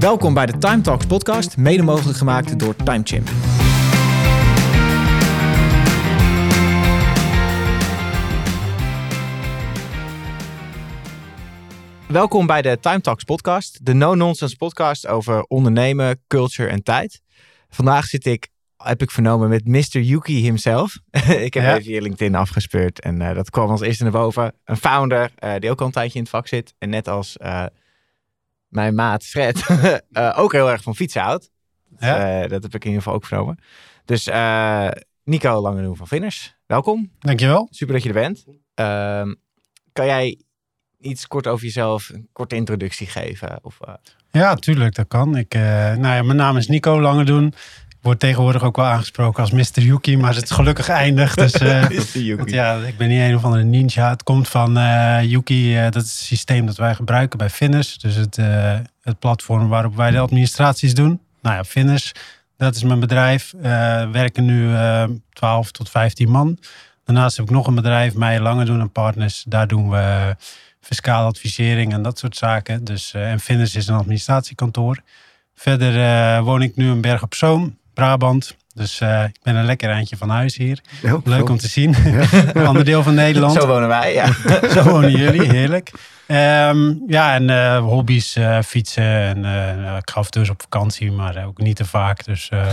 Welkom bij de Time Talks podcast, mede mogelijk gemaakt door TimeChimp. Welkom bij de Time Talks podcast, de no-nonsense podcast over ondernemen, culture en tijd. Vandaag zit ik, heb ik vernomen, met Mr. Yuki himself. ik heb Ja. even je LinkedIn afgespeurd en eh, dat kwam als eerste naar boven. Een founder eh, die ook al een tijdje in het vak zit. En net als eh, mijn maat Fred eh, ook heel erg van fietsen houdt. Ja. Eh, dat heb ik in ieder geval ook vernomen. Dus eh, Nico Langedoen van Vinners, welkom. Dankjewel. Super dat je er bent. Ehm, kan jij iets kort over jezelf, een korte introductie geven? Of, Ja, tuurlijk, dat kan. Ik, nou ja, mijn naam is Nico Langedoen. Ik word tegenwoordig ook wel aangesproken als Mr. Yuki, maar het is gelukkig eindig. Dus eh, want ja, ik ben niet een of andere ninja. Het komt van eh, Yuki, eh, dat is het systeem dat wij gebruiken bij Finners. Dus het, het platform waarop wij de administraties doen. Nou ja, Finners, dat is mijn bedrijf. Werken nu eh 12 tot 15 man. Daarnaast heb ik nog een bedrijf, Meijer Langedoen en Partners. Daar doen we fiscale advisering en dat soort zaken. Dus, en Finners is een administratiekantoor. Verder woon ik nu in Berg op Zoom, Brabant. Dus eh, ik ben een lekker eindje van huis hier. Ja, Leuk om te zien. Een ander deel van Nederland. Zo wonen wij, ja. Zo wonen jullie, heerlijk. Ehm, ja, en eh, hobby's, eh, fietsen. En, eh, nou, ik ga af en toe eens op vakantie, maar ook niet te vaak. Dus eh,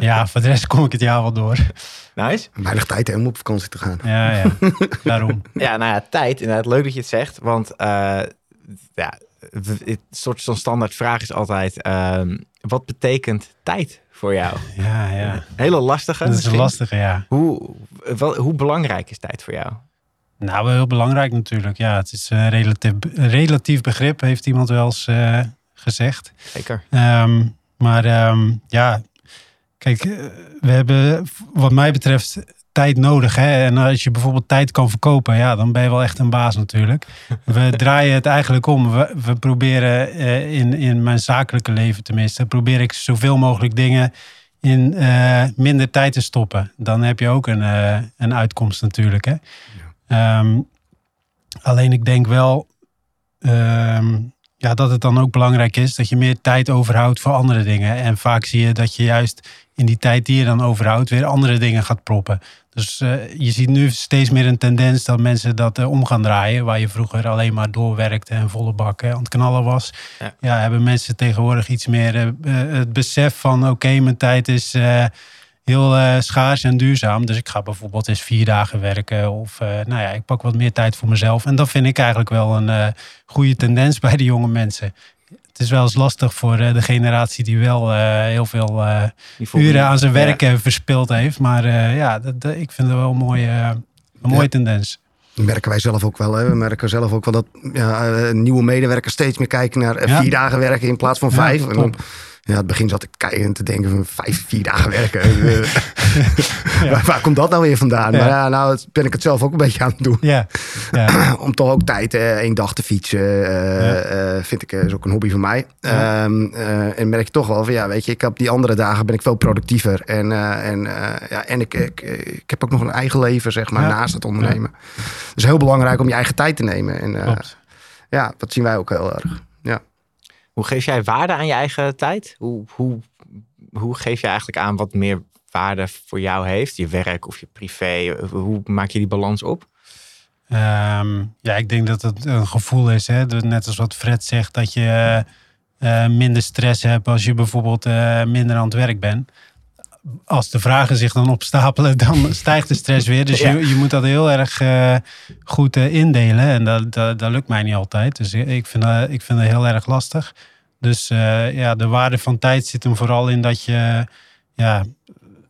ja, voor de rest kom ik het jaar wel door. Nice. Weinig tijd hè, om op vakantie te gaan. Ja, ja, daarom. Ja, nou ja, tijd. Inderdaad, leuk dat je het zegt. Want eh, ja, het soort zo'n standaard vraag is altijd... ehm, wat betekent tijd voor jou? Ja, ja. Hele lastige Dat is een lastige, ja. Hoe, wel, hoe belangrijk is tijd voor jou? Nou, wel heel belangrijk natuurlijk. Ja, het is een relatief, relatief begrip, heeft iemand wel eens eh, gezegd. Zeker. Ehm, maar ehm, ja, kijk, eh, we hebben wat mij betreft tijd nodig. Hè? En als je bijvoorbeeld tijd kan verkopen, ja, dan ben je wel echt een baas natuurlijk. We draaien het eigenlijk om. We, we proberen eh, in, in mijn zakelijke leven tenminste, probeer ik zoveel mogelijk dingen in eh, minder tijd te stoppen. Dan heb je ook een, eh, een uitkomst natuurlijk. Hè? Ehm, alleen ik denk wel ehm, ja, dat het dan ook belangrijk is dat je meer tijd overhoudt voor andere dingen. En vaak zie je dat je juist in die tijd die je dan overhoudt weer andere dingen gaat proppen. Dus eh, je ziet nu steeds meer een tendens dat mensen dat eh, om gaan draaien. Waar je vroeger alleen maar doorwerkte en volle bak hè, aan het knallen was. Ja. Ja. hebben mensen tegenwoordig iets meer eh, eh, het besef van oké, mijn tijd is eh, heel eh, schaars en duurzaam. Dus ik ga bijvoorbeeld eens vier dagen werken. Of eh, nou ja, ik pak wat meer tijd voor mezelf. En dat vind ik eigenlijk wel een eh, goede tendens bij de jonge mensen. Het is wel eens lastig voor eh, de generatie die wel eh, heel veel eh, uren aan zijn Ja. werk eh, verspild heeft. Maar eh, ja, dat, dat- ik vind het wel een mooie, een mooie Ja. tendens. Dat merken wij zelf ook wel. Hè. We merken zelf ook wel dat ja, eh, nieuwe medewerkers steeds meer kijken naar Ja. vier dagen werken in plaats van Ja, vijf. en dan, ja, het begin zat ik kijken te denken van vijf, vier dagen werken. Eh, waar, waar komt dat nou weer vandaan? Ja. Maar ja, nou ben ik het zelf ook een beetje aan het doen. Ja. Om toch ook tijd eh, één dag te fietsen. eh, vind ik is ook een hobby van mij. Ehm, eh, en merk je toch wel van ja, weet je, ik heb die andere dagen ben ik veel productiever. En, en, ja, en ik, ik, ik heb ook nog een eigen leven, zeg maar, naast het ondernemen. Dus heel belangrijk om je eigen tijd te nemen. En ja, dat zien wij ook heel erg. Ja. Hoe geef jij waarde aan je eigen tijd? Hoe, hoe, hoe geef je eigenlijk aan wat meer waarde voor jou heeft? Je werk of je privé? Hoe maak je die balans op? Ehm, ja, ik denk dat het een gevoel is. Hè? Net als wat Fred zegt, dat je eh, minder stress hebt als je bijvoorbeeld eh, minder aan het werk bent. Als de vragen zich dan opstapelen, dan stijgt de stress weer. Dus Ja. je, je moet dat heel erg eh, goed eh, indelen. En dat, dat, dat lukt mij niet altijd. Dus ik vind, dat- ik vind het heel erg lastig. Dus eh, ja, de waarde van tijd zit hem vooral in dat je ja,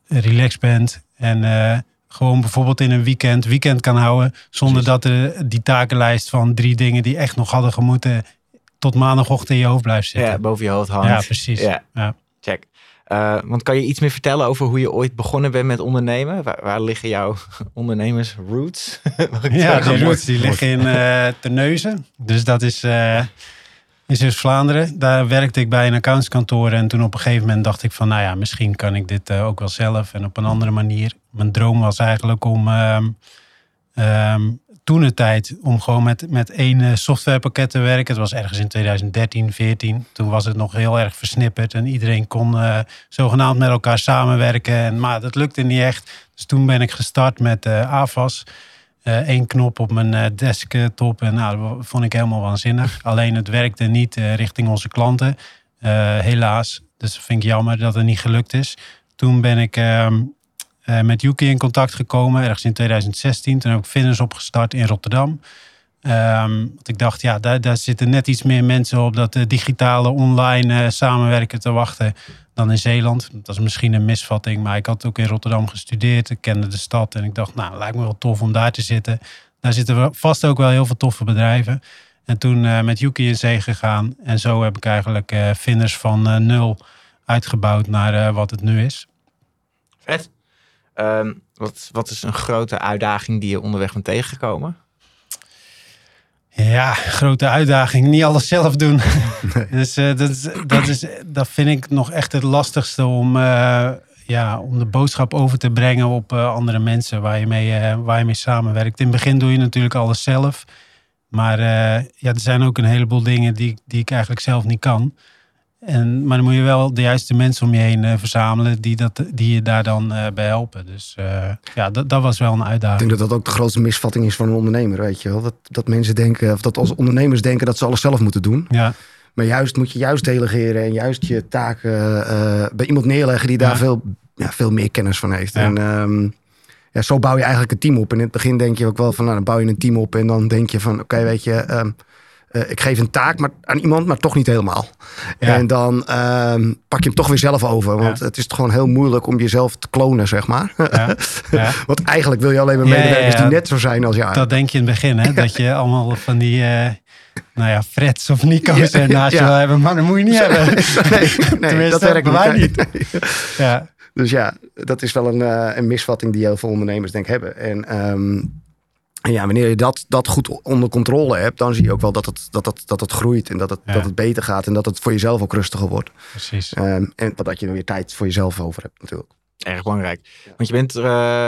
relaxed bent. En gewoon bijvoorbeeld in een weekend weekend kan houden. Zonder dat er die takenlijst van drie dingen die echt nog hadden gemoeten... tot maandagochtend in je hoofd blijft zitten. Ja, boven je hoofd hangt. Ja, precies. Ja. Ja. Eh, want kan je iets meer vertellen over hoe je ooit begonnen bent met ondernemen? Waar, waar liggen jouw ondernemersroots? Ja, die roots die liggen in eh Terneuzen. Dus dat is eh in Zeeuws-Vlaanderen. Daar werkte ik bij een accountskantoor. En toen op een gegeven moment dacht ik van... nou ja, misschien kan ik dit ook wel zelf en op een andere manier. Mijn droom was eigenlijk om ehm, ehm, toen de tijd om gewoon met, met één eh, softwarepakket te werken. Het was ergens in 2013, 14. Toen was het nog heel erg versnipperd en iedereen kon uh, zogenaamd met elkaar samenwerken. En, maar dat lukte niet echt. Dus toen ben ik gestart met uh, AVAS. Eén knop op mijn desktop en nou, dat vond ik helemaal waanzinnig. Alleen het werkte niet richting onze klanten, helaas. Dus dat vind ik jammer dat het niet gelukt is. Toen ben ik ehm, uh, met Yuki in contact gekomen, ergens in 2016. Toen heb ik Finners opgestart in Rotterdam. Um, want ik dacht, ja, daar, daar, zitten net iets meer mensen op dat digitale online uh, samenwerken te wachten dan in Zeeland. Dat is misschien een misvatting, maar ik had ook in Rotterdam gestudeerd. Ik kende de stad en ik dacht, nou, lijkt me wel tof om daar te zitten. Daar zitten vast ook wel heel veel toffe bedrijven. En toen met Yuki in zee gegaan. En zo heb ik eigenlijk Finners van nul uitgebouwd naar wat het nu is. Vet. Um, wat, wat is een grote uitdaging die je onderweg bent tegengekomen? Ja, grote uitdaging. Niet alles zelf doen. dus uh, dat, is, dat, is, dat vind ik nog echt het lastigste om, uh, ja, om de boodschap over te brengen op uh, andere mensen waar je, mee, waar je mee samenwerkt. In het begin doe je natuurlijk alles zelf. Maar ja, er zijn ook een heleboel dingen die, die ik eigenlijk zelf niet kan. En, maar dan moet je wel de juiste mensen om je heen uh, verzamelen die, dat, die je daar dan uh, bij helpen. Dus uh, ja, dat, dat was wel een uitdaging. Ik denk dat dat ook de grootste misvatting is van een ondernemer, weet je wel. Dat, dat mensen denken, of dat als ondernemers denken dat ze alles zelf moeten doen. Ja. Maar juist moet je juist delegeren en juist je taken bij iemand neerleggen die daar ja. veel, ja, veel meer kennis van heeft. Ja. En um, ja, zo bouw je eigenlijk een team op. En in het begin denk je ook wel van, nou dan bouw je een team op en dan denk je van, oké, okay, weet je... Um, uh, ik geef een taak maar, aan iemand, maar toch niet helemaal. Ja. En dan uh, pak je hem toch weer zelf over. Want ja. het is gewoon heel moeilijk om jezelf te klonen, zeg maar. Ja. want eigenlijk wil je alleen maar medewerkers die net zo zijn als jou. Dat denk je in het begin, hè? Dat je allemaal van die... Uh, nou ja, Freds of Nico's ja, naast je wil hebben. Maar dat moet je niet hebben. nee, nee dat werkt wij niet. ja. Dus ja, dat is wel een, uh, een misvatting die heel veel ondernemers denk ik hebben. En um, en ja, wanneer je dat, dat goed onder controle hebt, dan zie je ook wel dat het, dat het, dat het groeit en dat het, ja. dat het beter gaat en dat het voor jezelf ook rustiger wordt. Precies. Um, en dat je er weer tijd voor jezelf over hebt natuurlijk. Erg belangrijk. Ja. Want je bent uh,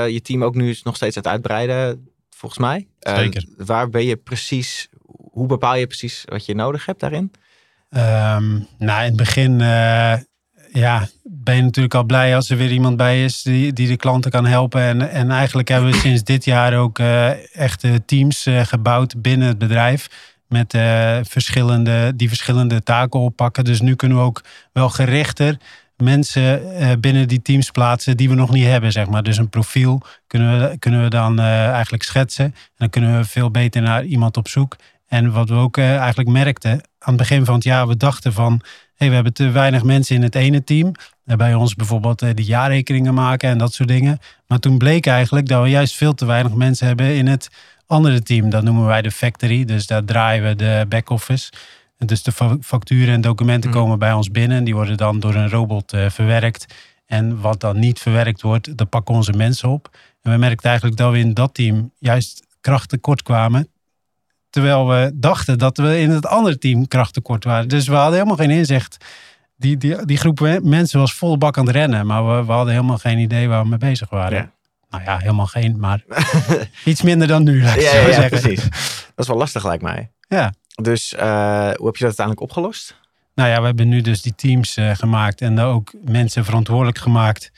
je team ook nu nog steeds aan het uitbreiden, volgens mij. Zeker. Uh, waar ben je precies, hoe bepaal je precies wat je nodig hebt daarin? Um, nou, in het begin uh, ja, ben je natuurlijk al blij als er weer iemand bij is die, die de klanten kan helpen. En, en eigenlijk hebben we sinds dit jaar ook uh, echte teams uh, gebouwd binnen het bedrijf. Met uh, verschillende, die verschillende taken oppakken. Dus nu kunnen we ook wel gerichter mensen binnen die teams plaatsen die we nog niet hebben, zeg maar. Dus een profiel kunnen we, kunnen we dan eigenlijk schetsen. En dan kunnen we veel beter naar iemand op zoek. En wat we ook eigenlijk merkten aan het begin van het jaar, we dachten van hey, we hebben te weinig mensen in het ene team. Bij ons bijvoorbeeld de jaarrekeningen maken en dat soort dingen. Maar toen bleek eigenlijk dat we juist veel te weinig mensen hebben in het andere team. Dat noemen wij de factory. Dus daar draaien we de back-office. Dus de facturen en documenten mm. komen bij ons binnen. En die worden dan door een robot uh, verwerkt. En wat dan niet verwerkt wordt, dat pakken onze mensen op. En we merkten eigenlijk dat we in dat team juist krachttekort kwamen. Terwijl we dachten dat we in het andere team krachttekort waren. Dus we hadden helemaal geen inzicht. Die, die, die groep mensen was volle bak aan het rennen. Maar we, we hadden helemaal geen idee waar we mee bezig waren. Ja. Nou ja, helemaal geen, maar iets minder dan nu. Ja, ja, ja precies. Dat is wel lastig, lijkt mij. Ja. Dus uh, hoe heb je dat uiteindelijk opgelost? Nou ja, we hebben nu dus die teams uh, gemaakt en ook mensen verantwoordelijk gemaakt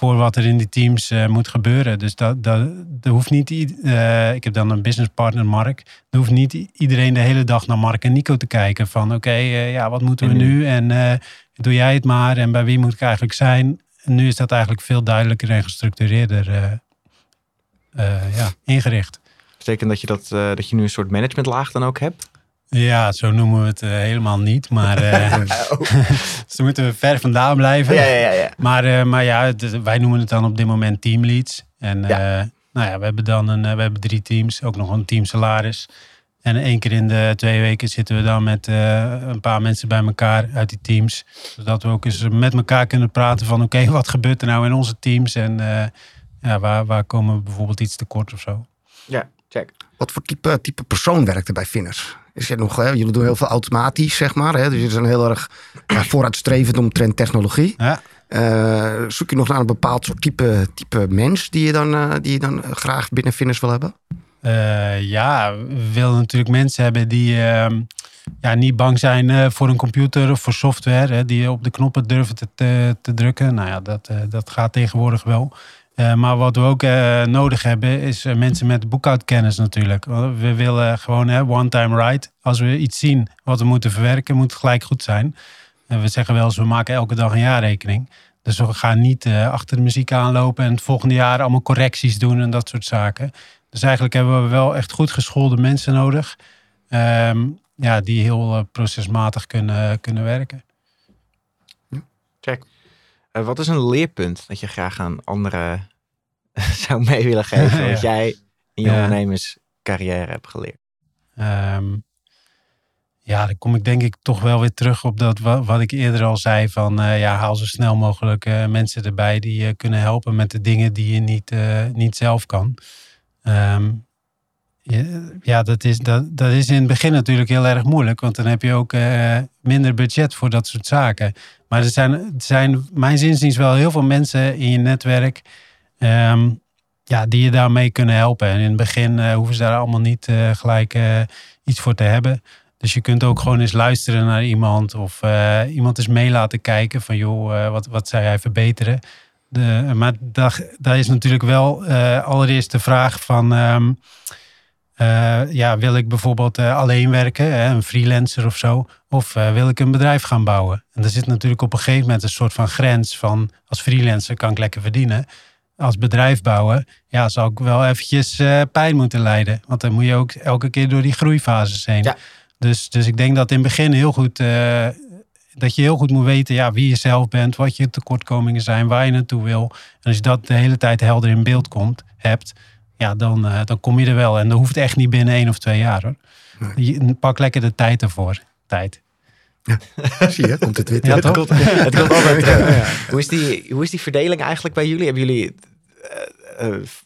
voor wat er in die teams uh, moet gebeuren. Dus dat, dat, dat hoeft niet. Uh, ik heb dan een businesspartner, Mark. Er hoeft niet iedereen de hele dag naar Mark en Nico te kijken. Van oké, okay, uh, ja, wat moeten we nu? En doe jij het maar. En bij wie moet ik eigenlijk zijn? En nu is dat eigenlijk veel duidelijker en gestructureerder ja, ingericht. Betekent dat je, dat, dat je nu een soort managementlaag dan ook hebt? Ja, zo noemen we het uh, helemaal niet. Maar uh, oh. dus daar moeten we ver vandaan blijven. Ja, ja, ja. Maar, uh, maar ja, wij noemen het dan op dit moment teamleads. En ja. nou ja, we hebben dan een, we hebben drie teams, ook nog een team salaris. En één keer in de twee weken zitten we dan met een paar mensen bij elkaar uit die teams. Zodat we ook eens met elkaar kunnen praten van oké, okay, wat gebeurt er nou in onze teams? En ja, waar, waar komen we bijvoorbeeld iets tekort of zo? Ja, check. Wat voor type, type persoon werkt er bij Finners? Is er nog, hè, jullie doen heel veel automatisch, zeg maar. Hè? Dus jullie zijn heel erg ja, vooruitstrevend omtrent technologie. Ja. Uh, zoek je nog naar een bepaald soort type, type mens die je dan, uh, die je dan graag binnen Finners wil hebben? Uh, ja, we willen natuurlijk mensen hebben die uh, ja, niet bang zijn voor een computer of voor software. Hè, die op de knoppen durven te, te, te drukken. Nou ja, dat, dat gaat tegenwoordig wel. Maar wat we ook nodig hebben is mensen met boekhoudkennis natuurlijk. We willen gewoon one time right. Als we iets zien wat we moeten verwerken, moet het gelijk goed zijn. we zeggen wel eens, we maken elke dag een jaarrekening. Dus we gaan niet achter de muziek aanlopen en het volgende jaar allemaal correcties doen en dat soort zaken. Dus eigenlijk hebben we wel echt goed geschoolde mensen nodig. Um, ja, die heel procesmatig kunnen, kunnen werken. Check. Wat is een leerpunt dat je graag aan anderen zou mee willen geven? Wat jij in je ondernemerscarrière hebt geleerd? Um, ja, dan kom ik denk ik toch wel weer terug op dat wat, ik eerder al zei. Van uh, ja, haal zo snel mogelijk uh, mensen erbij die je kunnen helpen met de dingen die je niet, uh, niet zelf kan. Um, ja, dat is, dat, dat is in het begin natuurlijk heel erg moeilijk. Want dan heb je ook minder budget voor dat soort zaken. Maar er zijn, er zijn mijn zinziens wel heel veel mensen in je netwerk. Um, ja, die je daarmee kunnen helpen. En in het begin hoeven ze daar allemaal niet gelijk iets voor te hebben. Dus je kunt ook gewoon eens luisteren naar iemand of iemand eens mee laten kijken van joh, wat, wat zou jij verbeteren? De, maar daar, daar is natuurlijk wel allereerst de vraag van, um, ja, wil ik bijvoorbeeld alleen werken, hè, een freelancer of zo, of wil ik een bedrijf gaan bouwen? En er zit natuurlijk op een gegeven moment een soort van grens van, als freelancer kan ik lekker verdienen. Als bedrijf bouwen, ja, zal ik wel eventjes pijn moeten lijden. Want dan moet je ook elke keer door die groeifases heen. Ja. Dus, dus ik denk dat in het begin heel goed, uh, dat je heel goed moet weten ja, wie je zelf bent, wat je tekortkomingen zijn, waar je naartoe wil. En als je dat de hele tijd helder in beeld komt, hebt, ja, dan, uh, dan kom je er wel. En dat hoeft echt niet binnen één of twee jaar hoor. Je, pak lekker de tijd ervoor. Tijd. Ja, zie je, komt het weer. Ja, het, komt, het komt altijd terug. Hoe, is die, hoe is die verdeling eigenlijk bij jullie? Hebben jullie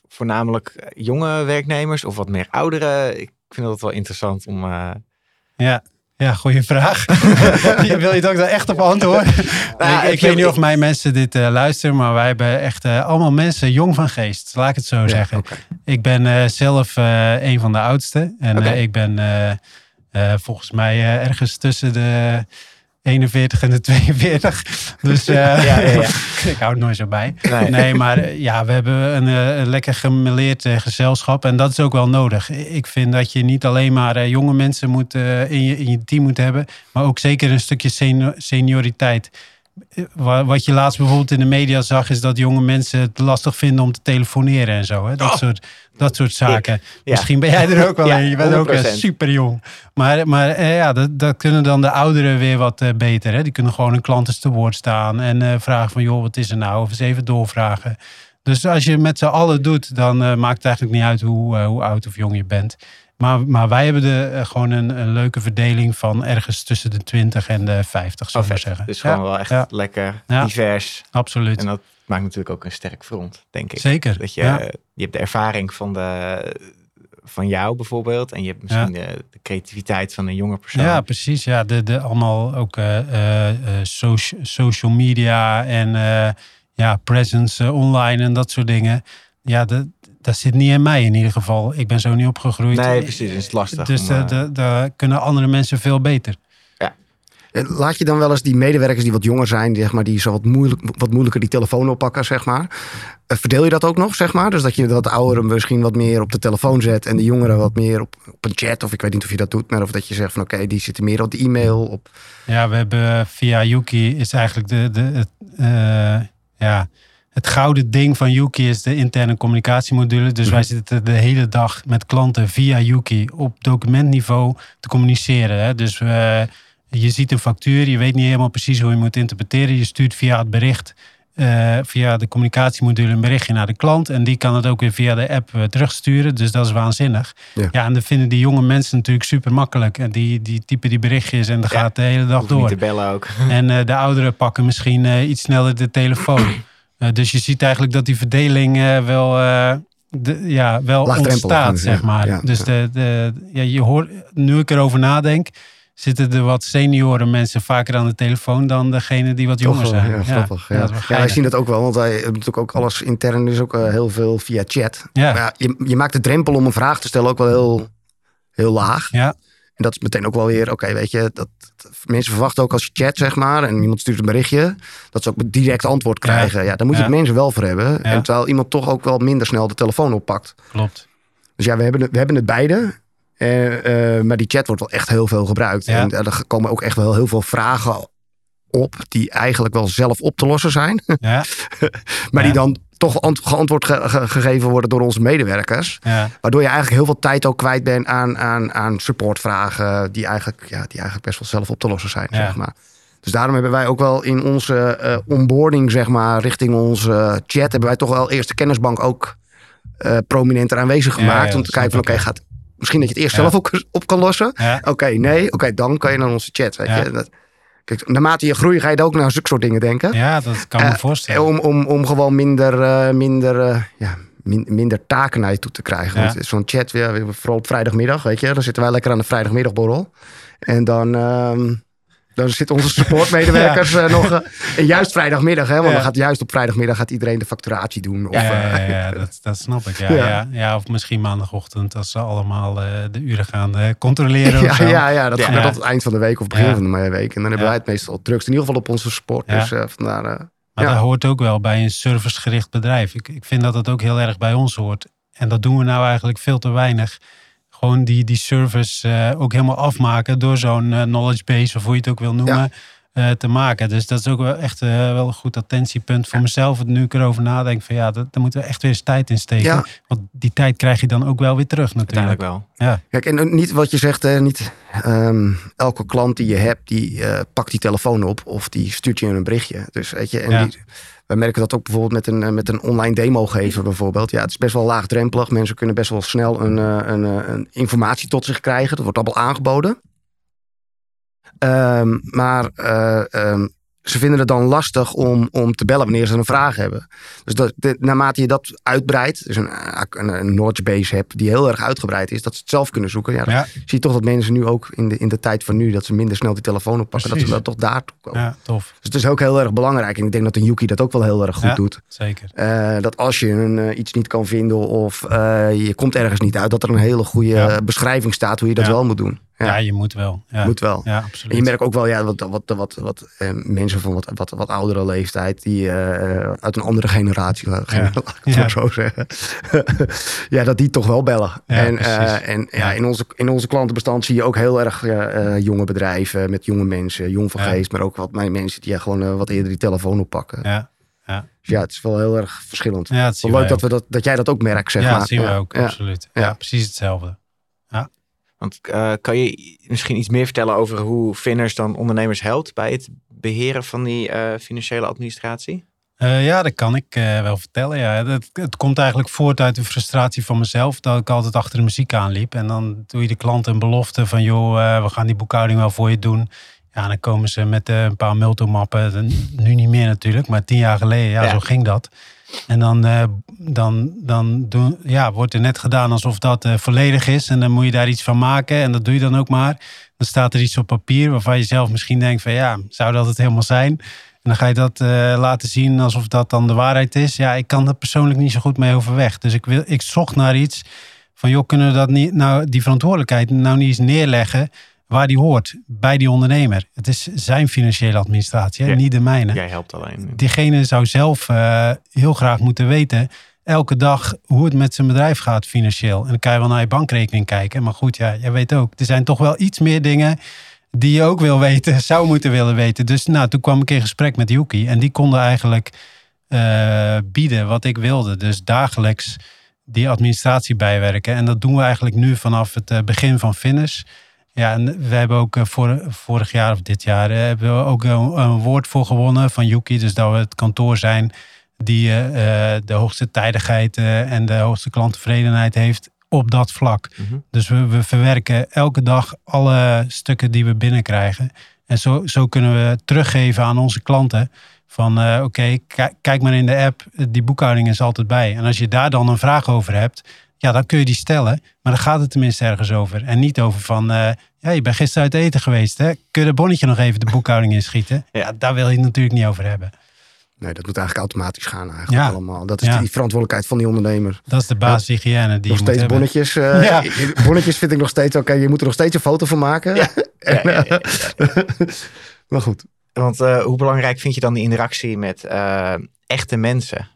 voornamelijk jonge werknemers of wat meer ouderen? Ik vind dat wel interessant om ja, ja, goede vraag. Wil je het ook daar echt op antwoorden? Nou, ik, ik weet niet of mijn mensen dit uh, luisteren, maar wij hebben echt uh, allemaal mensen jong van geest. Laat ik het zo zeggen. Ik ben uh, zelf een van de oudste. En okay. ik ben volgens mij ergens tussen de 41 en de 42. Dus uh, ja, ja, ja. ik hou het nooit zo bij. Nee, nee maar eh, ja, we hebben een, eh, een lekker gemeleerd gezelschap. En dat is ook wel nodig. Ik vind dat je niet alleen maar jonge mensen moet, in, je, in je team moet hebben. Maar ook zeker een stukje senioriteit. Wat je laatst bijvoorbeeld in de media zag, is dat jonge mensen het lastig vinden om te telefoneren en zo. Hè? Dat, oh. soort, dat soort zaken. Misschien ben jij er ook wel in. Je bent ook super jong. Maar, maar eh, ja, dat, dat, kunnen dan de ouderen weer wat uh, beter. Hè? Die kunnen gewoon hun klanten te woord staan en uh, vragen van joh, wat is er nou? Of eens even doorvragen. Dus als je met z'n allen doet, dan maakt het eigenlijk niet uit hoe, hoe oud of jong je bent. Maar, maar wij hebben de, uh, gewoon een, een, leuke verdeling van ergens tussen de 20 en de 50, zou ik maar zeggen. Dus gewoon wel echt lekker divers. Absoluut. En dat maakt natuurlijk ook een sterk front, denk ik. Zeker. Dat je, je hebt de ervaring van, de, van jou bijvoorbeeld. En je hebt misschien de, de, creativiteit van een jonge persoon. Ja, precies. Ja, de, de, allemaal ook uh, uh, social, social media en ja, presence online en dat soort dingen. Ja, de, dat zit niet in mij in ieder geval. Ik ben zo niet opgegroeid. Nee, precies. Het is lastig. Dus daar kunnen andere mensen veel beter. Ja. Laat je dan wel eens die medewerkers die wat jonger zijn, zeg maar, die zo wat, moeilijk, wat moeilijker die telefoon oppakken, zeg maar. Eh, verdeel je dat ook nog, zeg maar? Dus dat je wat ouderen misschien wat meer op de telefoon zet en de jongeren wat meer op, op een chat. Of ik weet niet of je dat doet, maar of dat je zegt van oké, die zitten meer op de e-mail. Op... Ja, we hebben via Yuki is eigenlijk de, de, het, uh, ja, het gouden ding van Yuki is de interne communicatiemodule. Dus wij mhm. zitten de hele dag met klanten via Yuki op documentniveau te communiceren. Hè. Dus uh, je ziet een factuur, je weet niet helemaal precies hoe je moet interpreteren. Je stuurt via het bericht, uh, via de communicatiemodule een berichtje naar de klant. En die kan het ook weer via de app uh, terugsturen. Dus dat is waanzinnig. Ja. ja, en dat vinden die jonge mensen natuurlijk super makkelijk. En die, die typen die berichtjes en dan ja, gaat de hele dag door. Niet te bellen ook. En de ouderen pakken misschien iets sneller de telefoon. Eh, dus je ziet eigenlijk dat die verdeling eh, wel, uh, de, ja, wel ontstaat, zeg maar. dus De, de, ja, je hoort, nu ik erover nadenk, zitten de wat senioren mensen vaker aan de telefoon dan degene die wat jonger Toch zijn. Ja, grappig. Ja, ja, wij zien dat ook wel, want wij hebben natuurlijk ook alles intern is ook eh, heel veel via chat. Ja. Maar ja, je, je maakt de drempel om een vraag te stellen ook wel heel, heel laag. Ja. En dat is meteen ook wel weer, oké, weet je, dat, mensen verwachten ook als je chat, zeg maar, en iemand stuurt een berichtje, dat ze ook direct antwoord Ja. krijgen. Ja, daar moet je Ja. het mensen wel voor hebben. En terwijl iemand toch ook wel minder snel de telefoon oppakt. Klopt. Dus ja, we hebben het, we hebben het beide. Eh, eh, maar die chat wordt wel echt heel veel gebruikt. Ja. En eh, er komen ook echt wel heel veel vragen op die eigenlijk wel zelf op te lossen zijn. Ja, maar Ja. die dan toch ant- geantwoord ge- ge- gegeven worden door onze medewerkers. ja, Waardoor je eigenlijk heel veel tijd ook kwijt bent aan, aan, aan supportvragen die eigenlijk, ja, die eigenlijk best wel zelf op te lossen zijn. Ja. Zeg maar. Dus daarom hebben wij ook wel in onze eh, onboarding, zeg maar, richting onze chat, hebben wij toch wel eerst de kennisbank ook eh, prominenter aanwezig gemaakt. ja, om te kijken van oké, gaat misschien dat je het eerst zelf ook op kan lossen. Oké, nee, oké, dan kan je naar onze chat. Weet je? Dat, kijk, naarmate je groeit ga je ook naar zulke soort dingen denken. ja dat kan ik me Eh, voorstellen. Om, om, om gewoon minder, eh, minder, eh, ja, min- minder taken naar je toe te krijgen. Ja. Zo'n chat, ja, vooral op vrijdagmiddag, weet je, dan zitten wij lekker aan de vrijdagmiddagborrel. En dan, ehm, dan zitten onze supportmedewerkers eh, nog. eh, en juist vrijdagmiddag, hè, want dan gaat juist op vrijdagmiddag gaat iedereen de facturatie doen. Of, Ja, eh, ja, ja, dat, dat snap ik. Ja, Ja. of misschien maandagochtend als ze allemaal de uren gaan controleren. of ja, zo. ja, ja, dat Ja. gebeurt altijd eind van de week of begin van de week. En dan hebben wij het meestal drukst. In ieder geval op onze support. Ja. Dus vandaar... Maar dat hoort ook wel bij een servicegericht bedrijf. Ik, ik vind dat het ook heel erg bij ons hoort. En dat doen we nou eigenlijk veel te weinig. Gewoon die, die service eh, ook helemaal afmaken door zo'n eh, knowledge base, of hoe je het ook wil noemen, eh, te maken. Dus dat is ook wel echt wel een goed attentiepunt voor mezelf. Nu ik erover nadenk van ja, dat, daar moeten we echt weer eens tijd in steken. Ja. Want die tijd krijg je dan ook wel weer terug natuurlijk. Uiteindelijk wel. Ja, Kijk, en niet wat je zegt, hè, niet ehm, elke klant die je hebt, die eh, pakt die telefoon op of die stuurt je een berichtje. Dus weet je, en Ja. die, wij merken dat ook bijvoorbeeld met een, eh, met een online demo geven bijvoorbeeld. Ja, het is best wel laagdrempelig. Mensen kunnen best wel snel een, eh, een, eh, een informatie tot zich krijgen. Dat wordt allemaal aangeboden. Ehm, maar eh, ehm, ze vinden het dan lastig om, om te bellen wanneer ze een vraag hebben. Dus dat, de, naarmate je dat uitbreidt, dus een, een, een knowledge base hebt die heel erg uitgebreid is, dat ze het zelf kunnen zoeken. Ja, zie je toch dat mensen nu ook in de, in de tijd van nu, dat ze minder snel die telefoon oppakken, dat ze wel toch daartoe komen. ja, tof. Dus het is ook heel erg belangrijk. En ik denk dat een Yuki dat ook wel heel erg goed Ja. doet. Zeker. Eh, dat als je een, eh, iets niet kan vinden of eh, je komt ergens niet uit, dat er een hele goede beschrijving staat hoe je dat wel moet doen. Ja, Ja, je moet wel. Ja, moet wel. ja En absoluut. je merkt ook wel, ja, wat, wat, wat, wat eh, mensen van wat, wat, wat oudere leeftijd, die eh, uit een andere generatie, laat Ja. ik het Ja. maar zo zeggen, ja, dat die toch wel bellen. Ja, en eh, en ja, Ja. in, onze, in onze klantenbestand zie je ook heel erg eh, jonge bedrijven met jonge mensen, jong van Ja. geest, maar ook wat mijn mensen die ja, gewoon wat eerder die telefoon oppakken. ja. Dus ja, het is wel heel erg verschillend. ja, dat Wel leuk dat, we dat, dat jij dat ook merkt, zeg ja, maar. dat zien we Ja, ook, ja. absoluut. Ja. Ja. precies hetzelfde. Want eh, kan je misschien iets meer vertellen over hoe Finners dan ondernemers helpt bij het beheren van die eh, financiële administratie? Eh, ja, dat kan ik wel vertellen. Ja. Het, het komt eigenlijk voort uit de frustratie van mezelf. Dat ik altijd achter de muziek aanliep. En dan doe je de klant een belofte van... joh, we gaan die boekhouding wel voor je doen. Ja, dan komen ze met een paar multomappen. Nu niet meer natuurlijk, maar tien jaar geleden, ja, Ja. zo ging dat. En dan, eh, dan, dan doen, ja, wordt er net gedaan alsof dat eh, volledig is. En dan moet je daar iets van maken. En dat doe je dan ook maar. Dan staat er iets op papier waarvan je zelf misschien denkt van... ja, zou dat het helemaal zijn? En dan ga je dat eh, laten zien alsof dat dan de waarheid is. Ja, ik kan er persoonlijk niet zo goed mee overweg. Dus ik, wil, ik zocht naar iets van... joh, kunnen we dat niet, nou, die verantwoordelijkheid nou niet eens neerleggen... waar die hoort, bij die ondernemer. Het is zijn financiële administratie, hè, Ja. niet de mijne Jij helpt alleen. diegene zou zelf eh, heel graag moeten weten, elke dag, hoe het met zijn bedrijf gaat financieel. En dan kan je wel naar je bankrekening kijken. Maar goed, ja, jij weet ook, er zijn toch wel iets meer dingen die je ook wil weten, zou moeten willen weten. Dus nou, toen kwam ik in gesprek met Yuki en die konden eigenlijk eh, bieden wat ik wilde. Dus dagelijks die administratie bijwerken. En dat doen we eigenlijk nu vanaf het eh, begin van Finish. Ja, en we hebben ook eh, vor, vorig jaar of dit jaar eh, hebben we ook een, een woord voor gewonnen van Yuki. Dus dat we het kantoor zijn die eh, eh, de hoogste tijdigheid eh, en de hoogste klanttevredenheid heeft op dat vlak. Mhm. Dus we, we verwerken elke dag alle stukken die we binnenkrijgen. En zo, zo kunnen we teruggeven aan onze klanten. Van eh, oké, ki- kijk maar in de app, die boekhouding is altijd bij. En als je daar dan een vraag over hebt, ja, dan kun je die stellen. Maar dan gaat het tenminste ergens over. En niet over van, uh, ja, je bent gisteren uit eten geweest. Hè? Kun je dat bonnetje nog even de boekhouding inschieten? Ja, daar wil je het natuurlijk niet over hebben. Nee, dat moet eigenlijk automatisch gaan eigenlijk ja. allemaal. Dat is die verantwoordelijkheid van die ondernemer. Dat is de basishygiëne die nog je steeds moet bonnetjes. Uh, bonnetjes vind ik nog steeds oké. Je moet er nog steeds een foto van maken. en, maar goed. Want uh, hoe belangrijk vind je dan die interactie met uh, echte mensen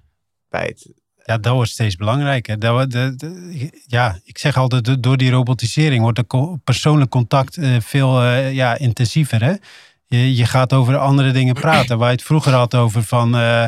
bij het ja, dat wordt steeds belangrijker. Dat, de, ja, ik zeg altijd, door die robotisering wordt het persoonlijk contact uh, veel uh, ja, intensiever. Hè? Je, je gaat over andere dingen praten. Waar je het vroeger had over van, uh,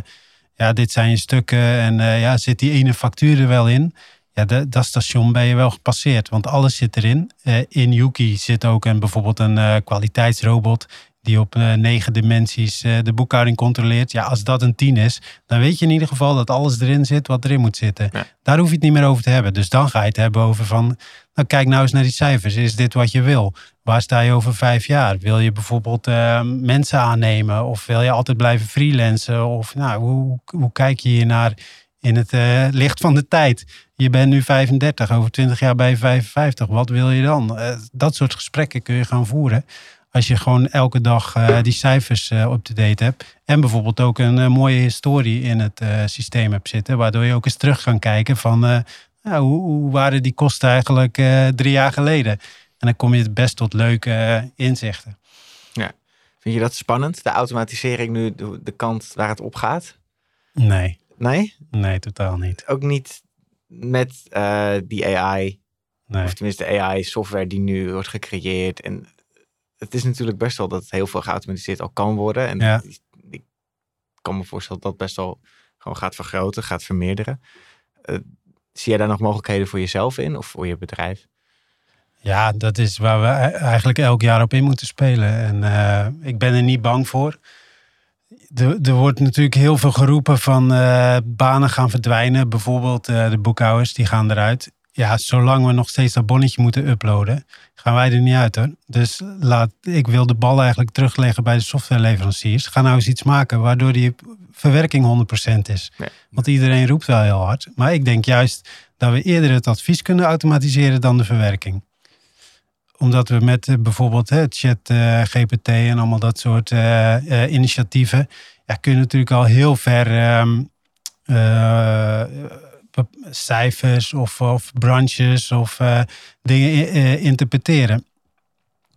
ja, dit zijn je stukken en ja, zit die ene factuur er wel in? Ja, dat, dat station ben je wel gepasseerd, want alles zit erin. in Yuki zit ook een, bijvoorbeeld een kwaliteitsrobot die op uh, negen dimensies uh, de boekhouding controleert. Ja, als dat een tien is, dan weet je in ieder geval dat alles erin zit wat erin moet zitten. Daar hoef je het niet meer over te hebben. Dus dan ga je het hebben over van, nou kijk nou eens naar die cijfers. Is dit wat je wil? Waar sta je over vijf jaar? Wil je bijvoorbeeld uh, mensen aannemen? Of wil je altijd blijven freelancen? Of nou, hoe, hoe kijk je hier naar in het licht van de tijd? Je bent nu 35, over 20 jaar bij 55. Wat wil je dan? dat soort gesprekken kun je gaan voeren als je gewoon elke dag uh, die cijfers uh, up-to-date hebt. En bijvoorbeeld ook een uh, mooie historie in het systeem hebt zitten. Waardoor je ook eens terug kan kijken van nou, hoe, hoe, waren die kosten eigenlijk drie jaar geleden. En dan kom je het best tot leuke inzichten. Ja. Vind je dat spannend? De automatisering nu, de, de kant waar het op gaat? Nee. Nee? Nee, totaal niet. Ook niet met die AI? Nee. Of tenminste de AI-software die nu wordt gecreëerd en het is natuurlijk best wel dat heel veel geautomatiseerd al kan worden. En ja. ik kan me voorstellen dat dat best wel gewoon gaat vergroten, gaat vermeerderen. Uh, zie jij daar nog mogelijkheden voor jezelf in of voor je bedrijf? Ja, dat is waar we e-, eigenlijk elk jaar op in moeten spelen. En uh, ik ben er niet bang voor. Er, er, wordt natuurlijk heel veel geroepen van uh, banen gaan verdwijnen. Bijvoorbeeld de boekhouders, die gaan eruit ja, zolang we nog steeds dat bonnetje moeten uploaden, gaan wij er niet uit hoor. Dus laat, ik wil de bal eigenlijk terugleggen bij de softwareleveranciers. Ga nou eens iets maken waardoor die verwerking 100% is. Want iedereen roept wel heel hard. Maar ik denk juist dat we eerder het advies kunnen automatiseren dan de verwerking. Omdat we met uh, bijvoorbeeld het chat uh, GPT en allemaal dat soort uh, initiatieven, ja, kun je natuurlijk al heel ver um, cijfers of, of branches of uh, dingen uh, interpreteren.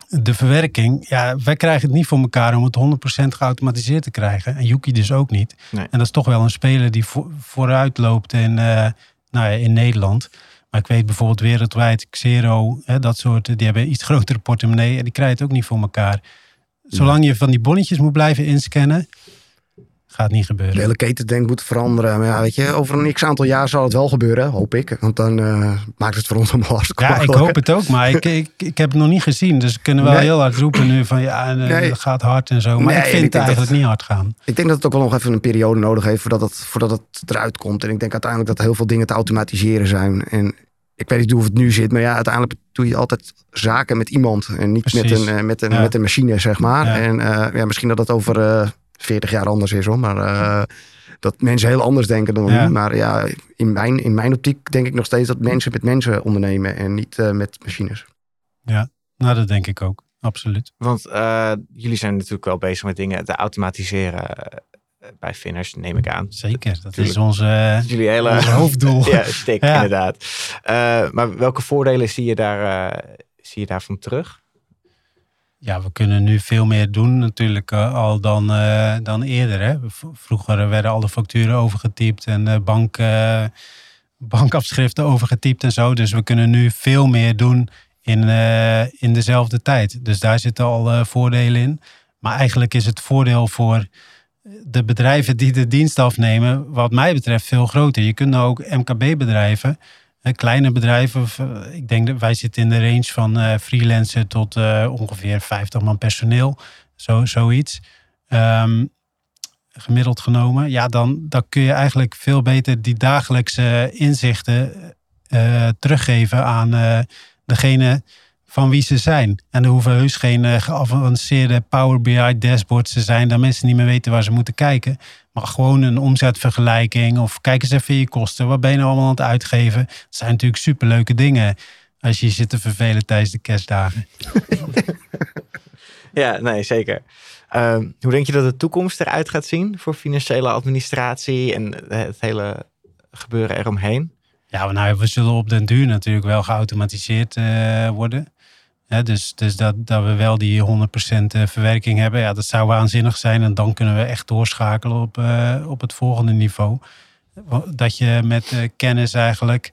De verwerking, ja, wij krijgen het niet voor elkaar om het 100% geautomatiseerd te krijgen. En Yuki dus ook niet. En dat is toch wel een speler die vooruit loopt in, uh, nou ja, in Nederland. Maar ik weet bijvoorbeeld wereldwijd, Xero, hè, dat soort, die hebben iets grotere portemonnee en die krijgen het ook niet voor elkaar. Zolang je van die bonnetjes moet blijven inscannen, Gaat niet gebeuren. De hele keten denk moet veranderen. Maar ja, weet je, over een x aantal jaar zal het wel gebeuren, hoop ik. Want dan uh, maakt het voor ons allemaal hartstikke Ja, ik hoop het ook, maar ik, ik, ik heb het nog niet gezien. Dus we kunnen wel heel hard roepen nu van ja, uh, het gaat hard en zo. Maar ik vind het eigenlijk niet hard gaan. Ik denk dat het ook wel nog even een periode nodig heeft voordat het, voordat het eruit komt. En ik denk uiteindelijk dat heel veel dingen te automatiseren zijn. En ik weet niet hoe het nu zit, maar ja, uiteindelijk doe je altijd zaken met iemand en niet met een, uh, met, een, met een machine, zeg maar. En ja, misschien dat dat over 40 jaar anders is hoor. Maar uh, dat mensen heel anders denken dan nu. Maar ja, in mijn, in mijn optiek denk ik nog steeds dat mensen met mensen ondernemen en niet uh, met machines. Ja, nou dat denk ik ook. Absoluut. Want uh, jullie zijn natuurlijk wel bezig met dingen te automatiseren bij Finners, neem ik aan. Zeker, dat is onze, jullie hele, onze hoofddoel. ja, stik inderdaad. Uh, maar welke voordelen zie je, daar, uh, zie je daarvan terug? Ja, we kunnen nu veel meer doen natuurlijk uh, al dan, uh, dan eerder. Hè. Vroeger werden alle facturen overgetypt en uh, bank, bankafschriften overgetypt en zo. Dus we kunnen nu veel meer doen in, in dezelfde tijd. Dus daar zitten al voordelen in. Maar eigenlijk is het voordeel voor de bedrijven die de dienst afnemen, wat mij betreft, veel groter. Je kunt nou ook MKB-bedrijven kleine bedrijven, eh, ik denk dat wij zitten in de range van uh, freelancer tot uh, ongeveer 50 man personeel, zo, zoiets. Um, gemiddeld genomen, ja, dan, dan kun je eigenlijk veel beter die dagelijkse inzichten teruggeven aan degene van wie ze zijn. En er hoeven heus geen uh, geavanceerde Power BI dashboards te zijn, dat mensen niet meer weten waar ze moeten kijken. Maar gewoon een omzetvergelijking of kijk eens even je kosten. Wat ben je nou allemaal aan het uitgeven? Dat zijn natuurlijk superleuke dingen als je zit te vervelen tijdens de kerstdagen. ja, nee, zeker. Ehm, hoe denk je dat de toekomst eruit gaat zien voor financiële administratie en het hele gebeuren eromheen? Ja, nou, we zullen op den duur natuurlijk wel geautomatiseerd uh, worden. Dus dus dat, dat we wel die 100% eh, verwerking hebben, ja, dat zou waanzinnig zijn. En dan kunnen we echt doorschakelen op, uh, op het volgende niveau. Dat je met kennis eigenlijk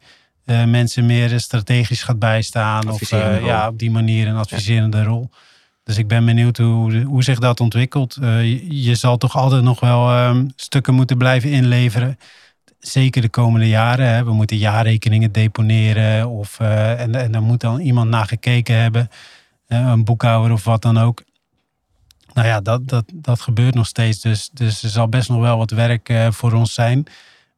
mensen meer strategisch gaat bijstaan. Of ja, op die manier een adviserende rol. Dus ik ben benieuwd hoe, hoe zich dat ontwikkelt. Je, je, zal toch altijd nog wel ehm, stukken moeten blijven inleveren zeker de komende jaren. Hè. We moeten jaarrekeningen deponeren. Of, uh, en, en dan moet dan iemand naar gekeken hebben. een boekhouder of wat dan ook. Nou ja, dat, dat, dat gebeurt nog steeds. Dus, dus er zal best nog wel wat werk uh, voor ons zijn.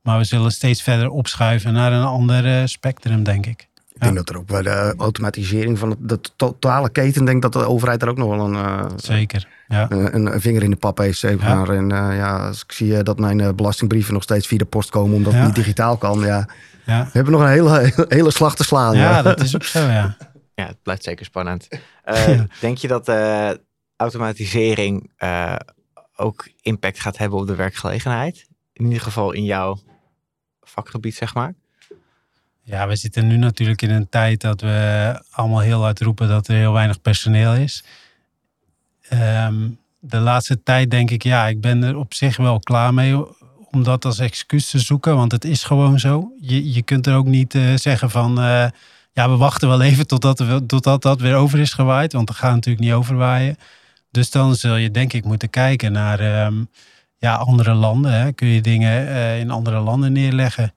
Maar we zullen steeds verder opschuiven naar een ander spectrum, denk ik. Ik denk dat er ook bij de automatisering van de totale keten, denk dat de overheid er ook nog wel een, uh, Zeker, ja. een, een, vinger in de pap heeft. Zeg maar. En uh, ja, als ik zie dat mijn belastingbrieven nog steeds via de post komen, omdat het niet digitaal kan, ja. ja. We hebben nog een hele, hele slag te slaan. Ja, dat is ook zo, ja. Ja, het blijft zeker spannend. denk je dat automatisering ook impact gaat hebben op de werkgelegenheid? In ieder geval in jouw vakgebied, zeg maar? Ja, we zitten nu natuurlijk in een tijd dat we allemaal heel hard roepen dat er heel weinig personeel is. Ehm, de laatste tijd denk ik, ja, ik ben er op zich wel klaar mee om dat als excuus te zoeken, want het is gewoon zo. Je, je kunt er ook niet uh, zeggen van, uh, ja, we wachten wel even totdat, we, totdat dat weer over is gewaaid, want dat gaat natuurlijk niet overwaaien. Dus dan zul je denk ik moeten kijken naar um, ja, andere landen. Hè. Kun je dingen uh, in andere landen neerleggen?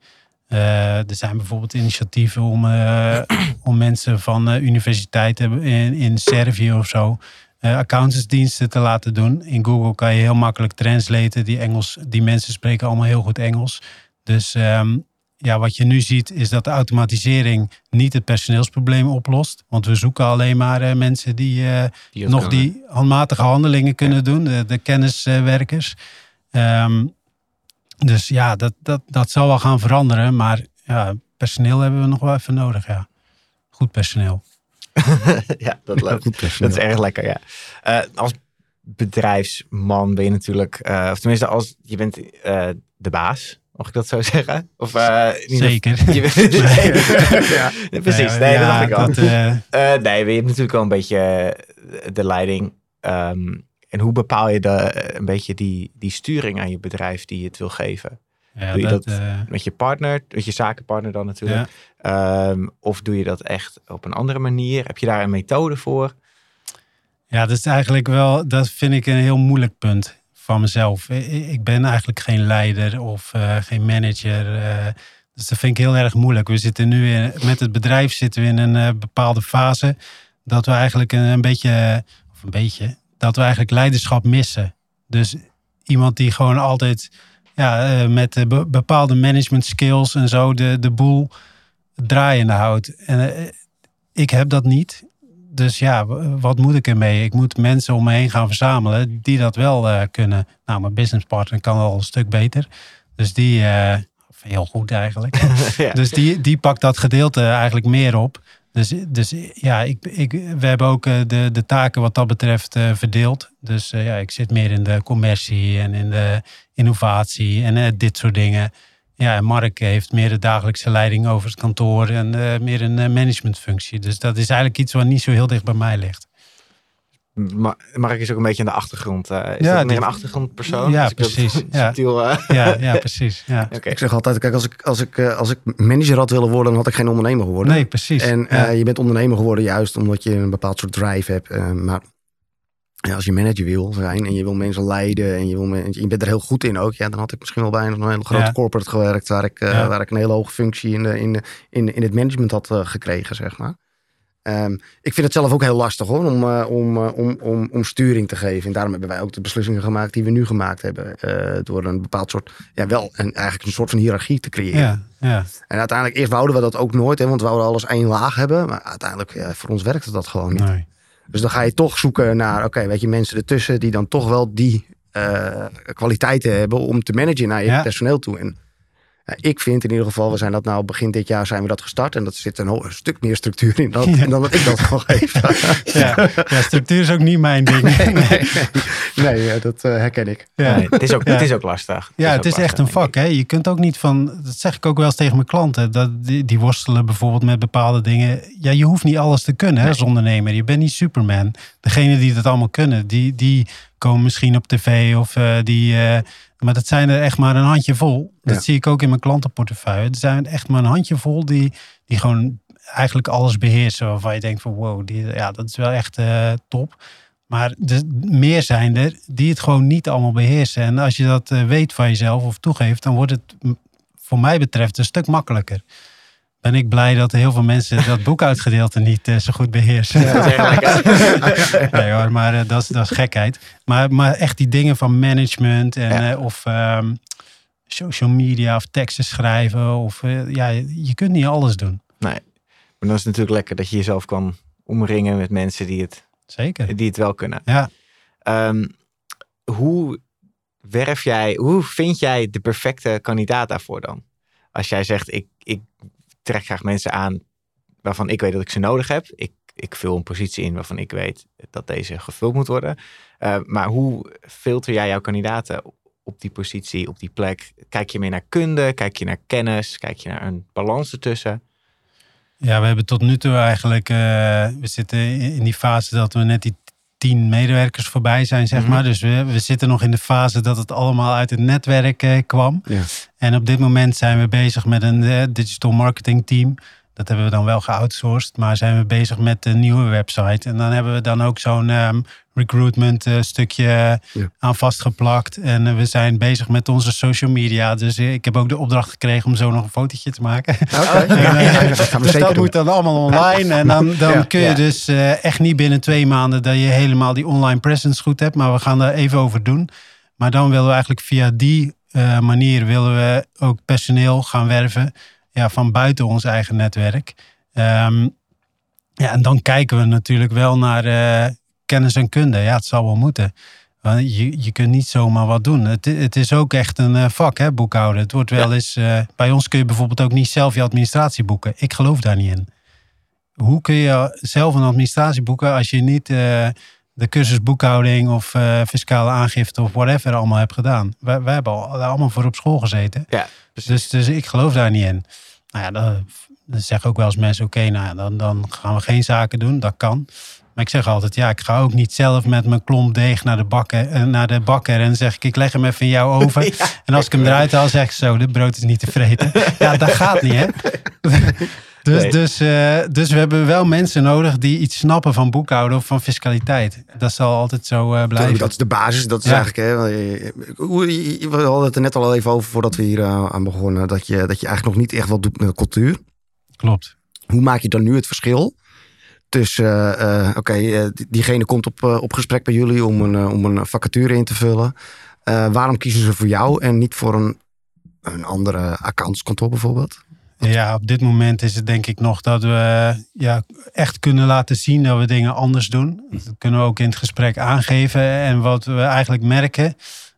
Uh, er zijn bijvoorbeeld initiatieven om, uh, om mensen van uh, universiteiten in, in Servië of zo accountantsdiensten te laten doen. In Google kan je heel makkelijk translaten. Die, Engels, die mensen spreken allemaal heel goed Engels. Dus um, ja, wat je nu ziet is dat de automatisering niet het personeelsprobleem oplost. Want we zoeken alleen maar mensen die, die nog die handmatige handelingen kunnen doen. De, de kenniswerkers. Um, dus ja, dat, dat, dat zal wel gaan veranderen. Maar ja, personeel hebben we nog wel even nodig. Ja. Goed personeel. ja, dat, leuk. dat is erg lekker. Ja. Uh, als bedrijfsman ben je natuurlijk, uh, of tenminste, als je bent uh, de baas. Mag ik dat zo zeggen? Of, Zeker. Je, ja, precies. Nee, dat dacht ik al. Dat, nee, je hebt natuurlijk wel een beetje de leiding. Um, en hoe bepaal je de, eh, een beetje die, die sturing aan je bedrijf die je het wil geven? Ja, doe je dat, eh, met je partner, met je zakenpartner dan natuurlijk? Ehm, of doe je dat echt op een andere manier? Heb je daar een methode voor? Ja, dat is eigenlijk wel, dat vind ik een heel moeilijk punt van mezelf. Ik ben eigenlijk geen leider of uh, geen manager. Uh, dus dat vind ik heel erg moeilijk. We zitten nu in, met het bedrijf zitten we in een bepaalde fase dat we eigenlijk een, een beetje, of een beetje, dat we eigenlijk leiderschap missen. Dus iemand die gewoon altijd ja, uh, met bepaalde management skills en zo de, de boel draaiende houdt. En uh, ik heb dat niet. Dus ja, wat moet ik ermee? Ik moet mensen om me heen gaan verzamelen die dat wel uh, kunnen. Nou, mijn businesspartner kan al een stuk beter. Dus die, heel goed eigenlijk. ja. Dus die, die pakt dat gedeelte eigenlijk meer op. Dus, dus ja, ik, ik, we hebben ook eh, de, de taken wat dat betreft uh, verdeeld. Dus uh, ja, ik zit meer in de commercie en in de innovatie en dit soort dingen. Ja, en Mark heeft meer de dagelijkse leiding over het kantoor en meer een managementfunctie. Dus dat is eigenlijk iets wat niet zo heel dicht bij mij ligt. Mark is ook een beetje aan de achtergrond. Uh, is ja, dat meer een achtergrondpersoon? Ja, precies. Ja. uh... ja. ja, precies. Ja. Okay. Ik zeg altijd, kijk, als ik, als, ik, uh, als ik manager had willen worden, dan had ik geen ondernemer geworden. Nee, precies. En ja. je bent ondernemer geworden juist omdat je een bepaald soort drive hebt. maar ja, als je manager wil zijn en je wil mensen leiden en je, wil mensen, je bent er heel goed in ook, ja, dan had ik misschien wel bij een hele grote corporate gewerkt waar ik, waar ik een hele hoge functie in, de, in, de, in, in het management had gekregen, zeg maar. Ehm, ik vind het zelf ook heel lastig hoor, om, uh, om, uh, om, om, om sturing te geven. En daarom hebben wij ook de beslissingen gemaakt die we nu gemaakt hebben. Uh, door een bepaald soort, ja wel, een, eigenlijk een soort van hiërarchie te creëren. Ja, ja. En uiteindelijk, eerst wouden we dat ook nooit, hè, want we wouden alles één laag hebben. Maar uiteindelijk, ja, voor ons werkte dat gewoon niet. Nee. Dus dan ga je toch zoeken naar, oké, weet je, mensen ertussen die dan toch wel die kwaliteiten hebben om te managen naar je personeel toe. En ik vind in ieder geval, we zijn dat nou begin dit jaar zijn we dat gestart. En dat zit een, een stuk meer structuur in dan, dan dat ik dat gewoon geef. ja. ja, structuur is ook niet mijn ding. Nee, nee, nee dat uh, herken ik. Ja. Nee, het, is ook, het is ook lastig. ja, het is echt een vak. Hè? Je kunt ook niet van, dat zeg ik ook wel eens tegen mijn klanten. Dat die, die worstelen bijvoorbeeld met bepaalde dingen. Ja, je hoeft niet alles te kunnen hè, als ondernemer. Je bent niet Superman. Degene die dat allemaal kunnen, die, die komen misschien op tv of uh, die... Uh, maar dat zijn er echt maar een handjevol. Dat zie ik ook in mijn klantenportefeuille. Er zijn echt maar een handjevol die, die gewoon eigenlijk alles beheersen. Waarvan je denkt van wow, die, ja, dat is wel echt uh, top. Maar er meer zijn er die het gewoon niet allemaal beheersen. En als je dat weet van jezelf of toegeeft, dan wordt het voor mij betreft een stuk makkelijker ben ik blij dat heel veel mensen dat boekhoudgedeelte niet uh, zo goed beheersen. Ja, nee hoor, maar uh, dat, is, dat is gekheid. Maar, maar echt die dingen van management en, ja. uh, of um, social media of teksten schrijven. Of, ja, je kunt niet alles doen. Nee, maar dan is het natuurlijk lekker dat je jezelf kan omringen met mensen die het, Zeker. Die het wel kunnen. Ja. Um, hoe werf jij, hoe vind jij de perfecte kandidaat daarvoor dan? Als jij zegt, ik, ik trek graag mensen aan waarvan ik weet dat ik ze nodig heb. Ik, ik vul een positie in waarvan ik weet dat deze gevuld moet worden. Uh, maar hoe filter jij jouw kandidaten op die positie, op die plek? Kijk je meer naar kunde? Kijk je naar kennis? Kijk je naar een balans ertussen? Ja, we hebben tot nu toe eigenlijk, uh, we zitten in die fase dat we net die tien medewerkers voorbij zijn, zeg mm -hmm. maar. Dus we, we zitten nog in de fase dat het allemaal uit het netwerk uh, kwam. Ja. En op dit moment zijn we bezig met een uh, digital marketing team. Dat hebben we dan wel geoutsourced, maar zijn we bezig met een nieuwe website. En dan hebben we dan ook zo'n um, recruitment uh, stukje ja. aan vastgeplakt. En uh, we zijn bezig met onze social media. Dus uh, ik heb ook de opdracht gekregen om zo nog een fotootje te maken. Okay. en, ja, dat gaan we dus dat doen. moet dan allemaal online. En dan, dan ja. kun je dus echt niet binnen twee maanden dat je helemaal die online presence goed hebt. Maar we gaan daar even over doen. Maar dan willen we eigenlijk via die manier willen we ook personeel gaan werven ja, van buiten ons eigen netwerk. Um, ja, en dan kijken we natuurlijk wel naar uh, kennis en kunde. Ja, het zal wel moeten. Want je, je kunt niet zomaar wat doen. Het, het is ook echt een uh, vak, hè, boekhouden. Het wordt wel ja. eens. Uh, bij ons kun je bijvoorbeeld ook niet zelf je administratie boeken. Ik geloof daar niet in. Hoe kun je zelf een administratie boeken als je niet de cursus boekhouding of fiscale aangifte of whatever allemaal hebt gedaan? Wij, wij hebben al, allemaal voor op school gezeten. Ja, dus, dus ik geloof daar niet in. Nou ja, dan, dan zeggen ook wel eens mensen: oké, okay, nou dan, dan gaan we geen zaken doen. Dat kan. Maar ik zeg altijd: ja, ik ga ook niet zelf met mijn klomp deeg naar de, bakker, naar de bakker en zeg ik: ik leg hem even in jouw oven. Ja, en als ik hem eruit haal, zeg ik zo: dit brood is niet te vreten. ja, dat gaat niet, hè? Dus, nee. dus, uh, dus we hebben wel mensen nodig die iets snappen van boekhouden of van fiscaliteit. Dat zal altijd zo uh, blijven. Dat is de basis. Dat is ja. eigenlijk. Hè, we hadden het er net al even over voordat we hier uh, aan begonnen. Dat je, dat je eigenlijk nog niet echt wat doet met de cultuur. Klopt. Hoe maak je dan nu het verschil? Tussen, oké, okay, diegene komt op, op gesprek bij jullie om een, om een vacature in te vullen. waarom kiezen ze voor jou en niet voor een, een andere accountskantoor bijvoorbeeld? Ja, op dit moment is het denk ik nog dat we ja, echt kunnen laten zien dat we dingen anders doen. Dat kunnen we ook in het gesprek aangeven. En wat we eigenlijk merken,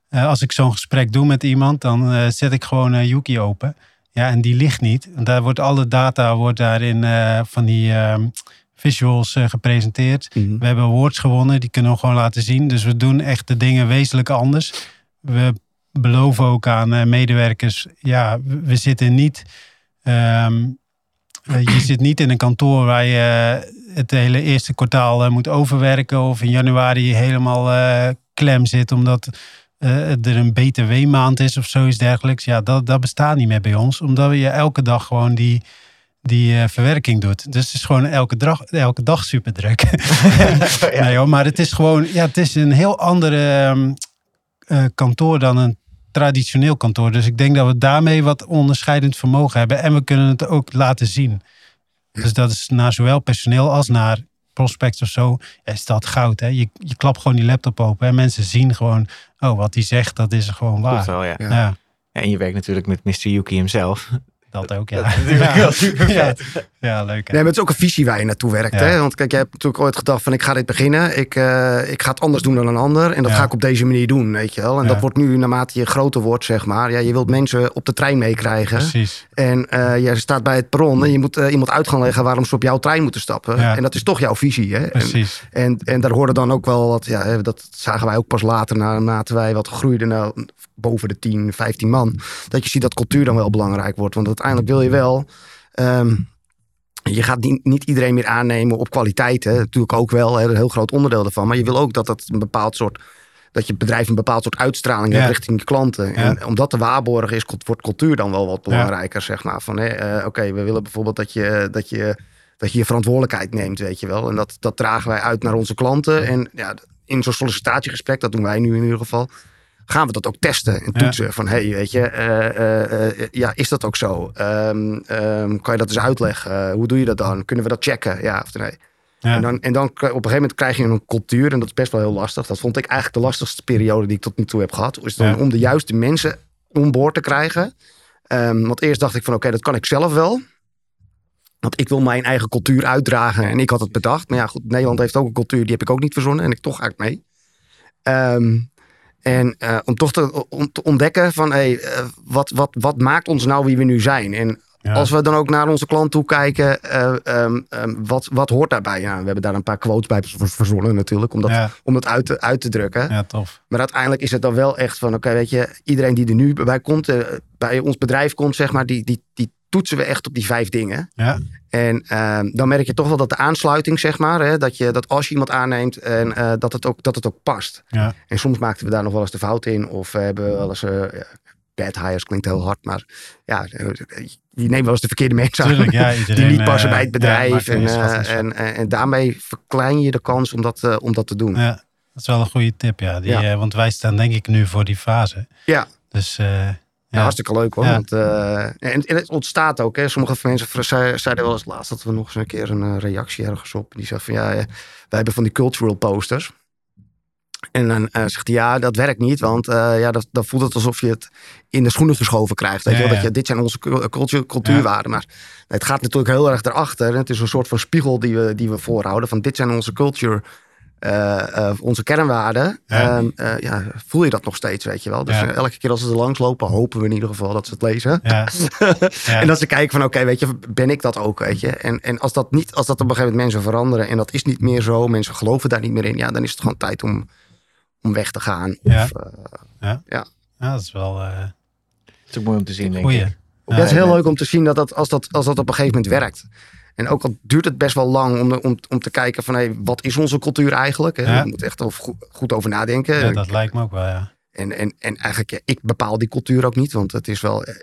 als ik zo'n gesprek doe met iemand, dan zet ik gewoon Yuki open. Ja, en die ligt niet. Daar wordt alle data wordt daarin van die uh, visuals uh, gepresenteerd. Mm -hmm. We hebben awards gewonnen, die kunnen we gewoon laten zien. Dus we doen echt de dingen wezenlijk anders. We beloven ook aan medewerkers, ja, we zitten niet Um, je zit niet in een kantoor waar je het hele eerste kwartaal moet overwerken of in januari helemaal klem zit omdat er een btw-maand is of zoiets dergelijks. Ja, dat, dat bestaat niet meer bij ons, omdat je elke dag gewoon die, die verwerking doet. Dus het is gewoon elke dag, elke dag super druk. ja. nee, hoor, maar het is gewoon, ja, het is een heel andere um, kantoor dan een traditioneel kantoor. Dus ik denk dat we daarmee wat onderscheidend vermogen hebben. En we kunnen het ook laten zien. Dus dat is naar zowel personeel als naar prospects of zo, is dat goud. Hè? Je, je klapt gewoon die laptop open en mensen zien gewoon, oh, wat hij zegt, dat is gewoon waar. Wel, ja. Ja. En je werkt natuurlijk met Mr. Yuki hemzelf. Dat ook, ja. Dat ja. Ja, leuk. Hè? Nee, maar het is ook een visie waar je naartoe werkt. Hè? Want kijk, jij hebt natuurlijk ooit gedacht van ik ga dit beginnen. Ik, uh, ik ga het anders doen dan een ander. En dat ga ik op deze manier doen, weet je wel. En dat wordt nu naarmate je groter wordt, zeg maar. Ja, je wilt mensen op de trein meekrijgen. Precies. En uh, je staat bij het perron en je moet uh, iemand uit gaan leggen waarom ze op jouw trein moeten stappen. En dat is toch jouw visie, hè? Precies. En, en, en daar hoorde dan ook wel wat, ja, dat zagen wij ook pas later naarmate wij wat groeiden. Nou, boven de 10, 15 man. Dat je ziet dat cultuur dan wel belangrijk wordt. Want uiteindelijk wil je wel. Um, je gaat niet, iedereen meer aannemen op kwaliteit. Hè. Natuurlijk ook wel, hè, een heel groot onderdeel daarvan. Maar je wil ook dat dat een bepaald soort. Dat je bedrijf een bepaald soort uitstraling ja. heeft richting je klanten. En om dat te waarborgen is, wordt cultuur dan wel wat belangrijker. Zeg maar. Van uh, oké, we willen bijvoorbeeld dat je, dat je dat je je verantwoordelijkheid neemt, weet je wel. En dat, dat dragen wij uit naar onze klanten. En ja, in zo'n sollicitatiegesprek, dat doen wij nu in ieder geval gaan we dat ook testen en toetsen. Van hey, weet je, uh, uh, ja, is dat ook zo? Um, um, kan je dat eens uitleggen? hoe doe je dat dan? Kunnen we dat checken? Ja of nee? Ja. En, dan, en dan op een gegeven moment krijg je een cultuur, en dat is best wel heel lastig. Dat vond ik eigenlijk de lastigste periode die ik tot nu toe heb gehad. Is dan om de juiste mensen onboord te krijgen. Um, want eerst dacht ik van oké, dat kan ik zelf wel. Want ik wil mijn eigen cultuur uitdragen en ik had het bedacht. Maar ja, goed, Nederland heeft ook een cultuur, die heb ik ook niet verzonnen en ik toch ga ik mee. Um, en uh, om toch te, om te ontdekken van hey, uh, wat, wat, wat maakt ons nou wie we nu zijn? En ja. als we dan ook naar onze klant toe kijken, uh, um, um, wat, wat hoort daarbij? Ja, we hebben daar een paar quotes bij verzonnen natuurlijk, om dat, ja. om dat uit, te, uit te drukken. Ja, tof. Maar uiteindelijk is het dan wel echt van, oké, okay, weet je, iedereen die er nu bij komt, bij ons bedrijf komt, zeg maar, die, die, die toetsen we echt op die vijf dingen. Ja. En uh, dan merk je toch wel dat de aansluiting, zeg maar, hè, dat, je, dat als je iemand aanneemt, en, uh, dat, het ook, dat het ook past. Ja. En soms maakten we daar nog wel eens de fout in. Of we hebben wel eens, uh, bad hires klinkt heel hard, maar ja, je neemt wel eens de verkeerde mensen Tuurlijk, ja, die niet passen bij het bedrijf. Ja, en, en, en, en, daarmee verklein je de kans om dat, om dat te doen. Ja, dat is wel een goede tip, ja. Die, ja. want wij staan denk ik nu voor die fase. Ja. Dus ja, hartstikke leuk hoor. Ja. Want, uh, en, en, het ontstaat ook. Hè. Sommige mensen zeiden wel eens laatst dat we nog eens een keer een uh, reactie ergens op. Die zegt van ja, wij hebben van die cultural posters. En dan uh, zegt hij ja, dat werkt niet. Want ja, dat, dan voelt het alsof je het in de schoenen geschoven krijgt. Weet ja, wel? Dat je, dit zijn onze cultuur, cultuurwaarden. Maar het gaat natuurlijk heel erg erachter. Het is een soort van spiegel die we, die we voorhouden. Van dit zijn onze culture uh, uh, onze kernwaarden, ja. Uh, ja. voel je dat nog steeds, weet je wel. Dus ja. elke keer als ze er langs lopen, hopen we in ieder geval dat ze het lezen. en dat ze kijken van, oké, okay, weet je, ben ik dat ook, weet je. En, en als dat niet, als dat op een gegeven moment mensen veranderen en dat is niet meer zo, mensen geloven daar niet meer in, ja, dan is het gewoon tijd om, om weg te gaan. Of, ja. ja. ja. dat is wel... Het is ook mooi om te zien, denk ik. Ja, het is heel leuk om te zien dat, dat, als dat als dat op een gegeven moment werkt. En ook al duurt het best wel lang om, om, om te kijken van hey, wat is onze cultuur eigenlijk? Hè? Ja. Je moet echt goed, goed over nadenken. Ja, dat lijkt me ook wel, ja. En, en, en eigenlijk, ja, ik bepaal die cultuur ook niet, want het is wel. Eh,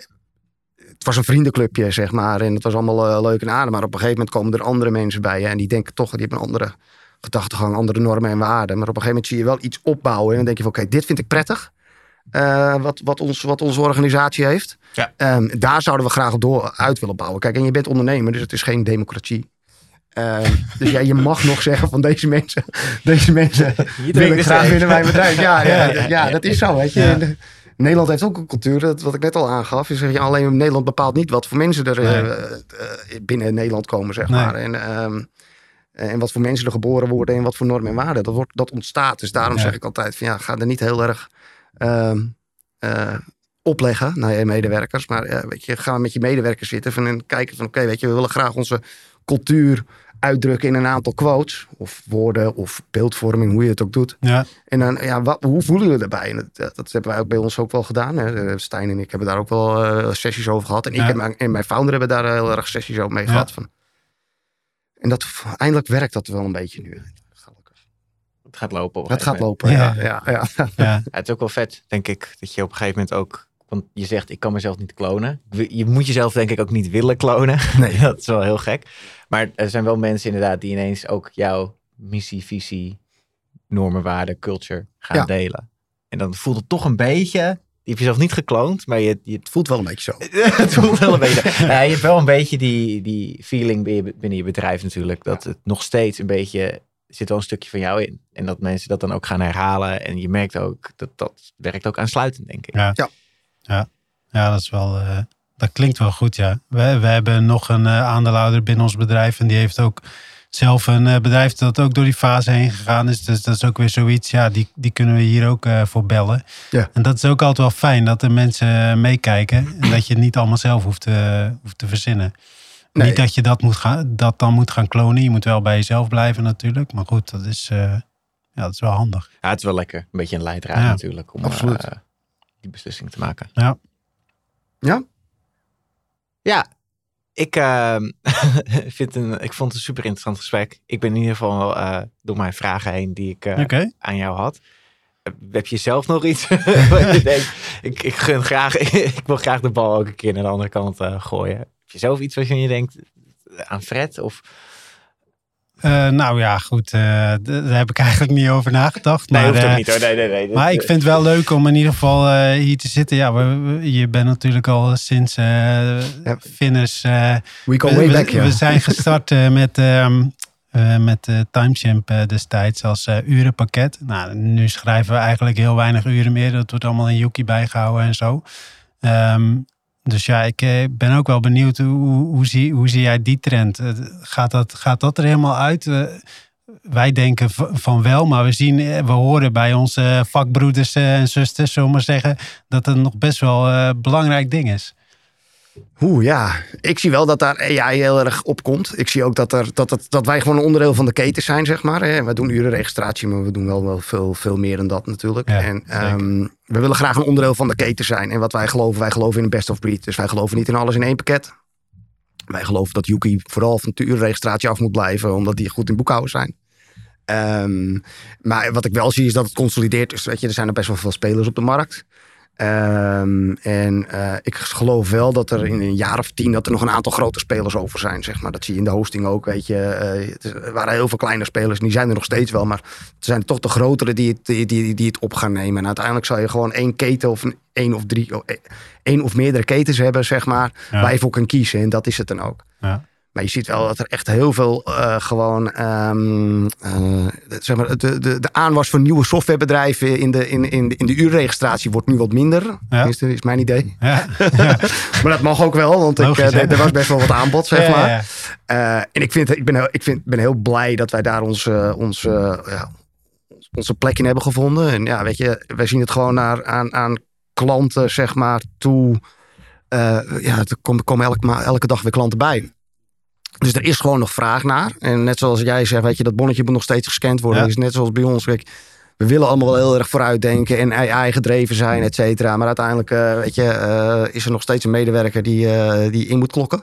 het was een vriendenclubje, zeg maar. En het was allemaal uh, leuk en aardig. Maar op een gegeven moment komen er andere mensen bij. Hè, en die denken toch, die hebben een andere gedachtegang, andere normen en waarden. Maar op een gegeven moment zie je wel iets opbouwen. En dan denk je van, oké, dit vind ik prettig. Uh, wat, wat, ons, wat onze organisatie heeft. Ja. Um, daar zouden we graag door uit willen bouwen. Kijk, en je bent ondernemer, dus het is geen democratie. Um, dus ja, je mag nog zeggen van deze mensen, deze mensen wil ik graag binnen mijn bedrijf. Ja, ja, ja, ja, dat is zo, weet je. Nederland heeft ook een cultuur, dat, wat ik net al aangaf. Je zegt, alleen Nederland bepaalt niet wat voor mensen er nee. uh, binnen Nederland komen, zeg nee. maar. En, um, en wat voor mensen er geboren worden en wat voor normen en waarden. Dat, wordt, dat ontstaat. Dus daarom zeg ik altijd van ja, ga er niet heel erg opleggen naar je medewerkers. Maar uh, weet je, ga met je medewerkers zitten van, en kijken van oké, okay, weet je, we willen graag onze cultuur uitdrukken in een aantal quotes. Of woorden of beeldvorming, hoe je het ook doet. Ja. En dan, ja, wat, hoe voelen we erbij? En dat, dat, hebben wij ook bij ons ook wel gedaan. Hè. Stijn en ik hebben daar ook wel sessies over gehad. En ja. ik en mijn founder hebben daar heel erg sessies over mee ja. gehad. Van. En dat, eindelijk werkt dat wel een beetje nu het gaat lopen. Het gaat lopen, ja. Ja, ja, ja. ja. Het is ook wel vet, denk ik, dat je op een gegeven moment ook... Want je zegt, ik kan mezelf niet klonen. Je moet jezelf denk ik ook niet willen klonen. Nee. dat is wel heel gek. Maar er zijn wel mensen inderdaad die ineens ook jouw missie, visie, normen, waarden, culture gaan ja. delen. En dan voelt het toch een beetje die heb je zelf niet gekloond, maar je, je het voelt wel een beetje zo. het voelt wel een beetje. je hebt wel een beetje die, die feeling binnen je bedrijf natuurlijk. Dat het nog steeds een beetje zit wel een stukje van jou in. En dat mensen dat dan ook gaan herhalen. En je merkt ook dat dat werkt ook aansluitend, denk ik. Ja, ja. ja. ja dat is wel. Uh, dat klinkt wel goed, ja. We, we hebben nog een uh, aandeelhouder binnen ons bedrijf. En die heeft ook zelf een uh, bedrijf dat ook door die fase heen gegaan is. Dus dat is ook weer zoiets. Ja, die, die kunnen we hier ook voor bellen. Ja. En dat is ook altijd wel fijn dat de mensen meekijken. En dat je het niet allemaal zelf hoeft, hoeft te verzinnen. Niet dat je dat, moet gaan, dat dan moet gaan klonen. Je moet wel bij jezelf blijven natuurlijk. Maar goed, dat is, uh, ja, dat is wel handig. Ja, het is wel lekker. Een beetje een leidraad natuurlijk. Om uh, die beslissing te maken. Ja. Ja? Ja. Ik, uh, vind een, ik vond het een super interessant gesprek. Ik ben in ieder geval door mijn vragen heen die ik aan jou had. Heb je zelf nog iets wat je denkt? Ik, ik gun graag, ik wil graag de bal ook een keer naar de andere kant gooien je zelf iets waarvan je denkt aan Fred? Of... Uh, nou ja, goed. Uh, daar heb ik eigenlijk niet over nagedacht. Nee, maar, hoeft ook niet hoor. Nee, nee, nee. Maar ik vind het wel leuk om in ieder geval uh, hier te zitten. Ja, we, je bent natuurlijk al sinds uh, ja. Finners. we go way back, we, we zijn gestart met, um, met Timechamp destijds als urenpakket. Nou, nu schrijven we eigenlijk heel weinig uren meer. Dat wordt allemaal in Yuki bijgehouden en zo. Um, dus ja, ik eh, ben ook wel benieuwd hoe, hoe, zie, hoe zie jij die trend? Eh, gaat dat, gaat dat er helemaal uit? Eh, wij denken van wel, maar we zien, we horen bij onze vakbroeders en zusters, zullen maar zeggen, dat het nog best wel een belangrijk ding is. Oeh ja, ik zie wel dat daar AI heel erg op komt. Ik zie ook dat, er, dat, het, dat wij gewoon een onderdeel van de keten zijn, zeg maar. We doen urenregistratie, maar we doen wel, wel veel, veel meer dan dat natuurlijk. en um, we willen graag een onderdeel van de keten zijn. En wat wij geloven, wij geloven in een best of breed. Dus wij geloven niet in alles in één pakket. Wij geloven dat Yuki vooral van de urenregistratie af moet blijven, omdat die goed in boekhouden zijn. Um, maar wat ik wel zie is dat het consolideert. Dus weet je, er zijn er best wel veel spelers op de markt. Um, en uh, ik geloof wel dat er in een jaar of tien dat er nog een aantal grote spelers over zijn. Zeg maar. Dat zie je in de hosting ook. Weet je. Uh, er waren heel veel kleine spelers. Die zijn er nog steeds wel. Maar het zijn toch de grotere die het, die, die, die het op gaan nemen. En uiteindelijk zal je gewoon één keten of een, één of drie, e, één of meerdere ketens hebben, zeg maar. Ja. Waar je voor kan kiezen. En dat is het dan ook. Ja. Maar je ziet wel dat er echt heel veel uh, gewoon, um, uh, zeg maar, de, de, de aanwas van nieuwe softwarebedrijven in de, in, in, in de uurregistratie wordt nu wat minder. Ja. Is, is mijn idee. Ja. maar dat mag ook wel, want ik, uh, er was best wel wat aanbod, zeg maar. en ik, vind, ik, ben, ik vind, ben heel blij dat wij daar ons, ons, ja, onze plek in hebben gevonden. En ja, weet je, wij zien het gewoon naar, aan, aan klanten, zeg maar, toe. ja, er komen, komen elke, elke dag weer klanten bij. Dus er is gewoon nog vraag naar. En net zoals jij zegt, weet je, dat bonnetje moet nog steeds gescand worden. Ja. is net zoals bij ons. Kijk, we willen allemaal wel heel erg vooruitdenken en AI gedreven zijn, et cetera. Maar uiteindelijk, uh, weet je, uh, is er nog steeds een medewerker die, uh, die in moet klokken.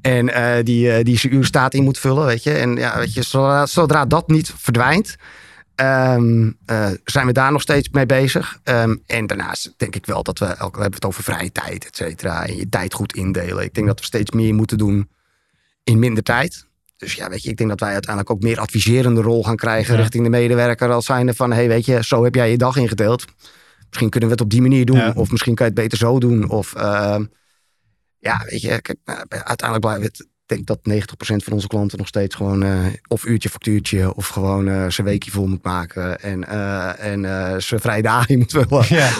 En die, die zijn uurstaat in moet vullen, weet je. En ja, weet je, zodra, zodra dat niet verdwijnt, um, zijn we daar nog steeds mee bezig. Um, en daarnaast denk ik wel dat we, we hebben het over vrije tijd, et cetera. En je tijd goed indelen. Ik denk dat we steeds meer moeten doen in minder tijd. Dus ja, weet je, ik denk dat wij uiteindelijk ook meer adviserende rol gaan krijgen richting de medewerker. Als zijnde van, hey, weet je, zo heb jij je dag ingedeeld. Misschien kunnen we het op die manier doen. Of misschien kan je het beter zo doen. Of uh, ja, weet je, kijk, nou, uiteindelijk blijven het. Ik denk dat 90% van onze klanten nog steeds gewoon uh, of uurtje factuurtje of gewoon uh, zijn weekje vol moet maken. En, uh, en zijn vrije dagen moet wel. Ja.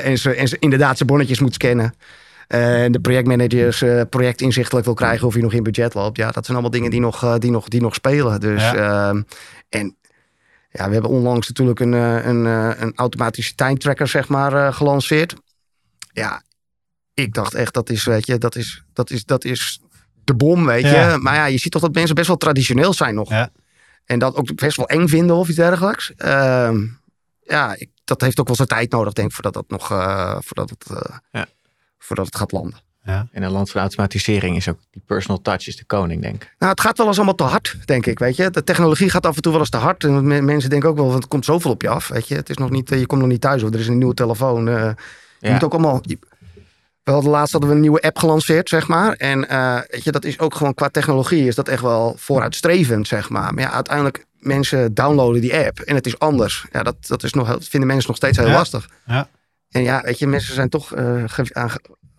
en, ze, en ze inderdaad zijn bonnetjes moet scannen. En eh, de projectmanagers uh, project inzichtelijk wil krijgen of je nog in budget loopt. Ja, dat zijn allemaal dingen die nog, uh, die nog, die nog spelen. Dus, ja. Uh, en ja, we hebben onlangs natuurlijk een, een, een automatische time tracker zeg maar, gelanceerd. Ja, ik dacht echt, dat is, weet je, dat is, dat is, dat is de bom, weet ja. je. Maar ja, je ziet toch dat mensen best wel traditioneel zijn nog. Ja. En dat ook best wel eng vinden of iets dergelijks. Ehm, ja, ik, dat heeft ook wel zijn tijd nodig, denk ik, voordat dat nog, voordat het... Ja voordat het gaat landen. Ja. In een land van automatisering is ook die personal touch is de koning, denk ik. Nou, het gaat wel eens allemaal te hard, denk ik. Weet je, de technologie gaat af en toe wel eens te hard. En mensen denken ook wel, want het komt zoveel op je af. Weet je, het is nog niet, je komt nog niet thuis of er is een nieuwe telefoon. Uh, je moet ook allemaal. We hadden laatst hadden we een nieuwe app gelanceerd, zeg maar. En uh, weet je, dat is ook gewoon qua technologie is dat echt wel vooruitstrevend, zeg maar. Maar ja, uiteindelijk mensen downloaden die app en het is anders. Ja, dat, dat, is nog, dat vinden mensen nog steeds heel ja. lastig. Ja. En ja, weet je, mensen zijn toch uh, aan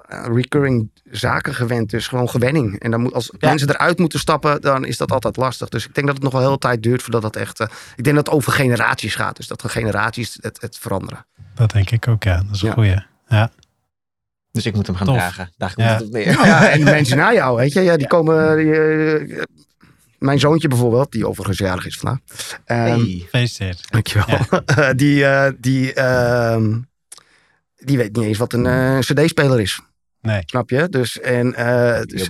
recurring zaken gewend. Dus gewoon gewenning. En dan moet, als mensen eruit moeten stappen, dan is dat altijd lastig. Dus ik denk dat het nog wel heel tijd duurt voordat dat echt... ik denk dat het over generaties gaat. Dus dat de generaties het, het veranderen. Dat denk ik ook, ja. Dat is een ja. goeie. Ja. Dus ik moet hem gaan dragen. Daar komt ja. het meer. Ja, en mensen na jou, weet je. Ja, die komen... Die, mijn zoontje bijvoorbeeld, die overigens jarig is vandaag. Um, hey, gefeliciteerd. Dankjewel. Ja. die, uh, die, uh, die weet niet eens wat een uh, cd-speler is. Nee. Snap je? Dus, en, uh, dus.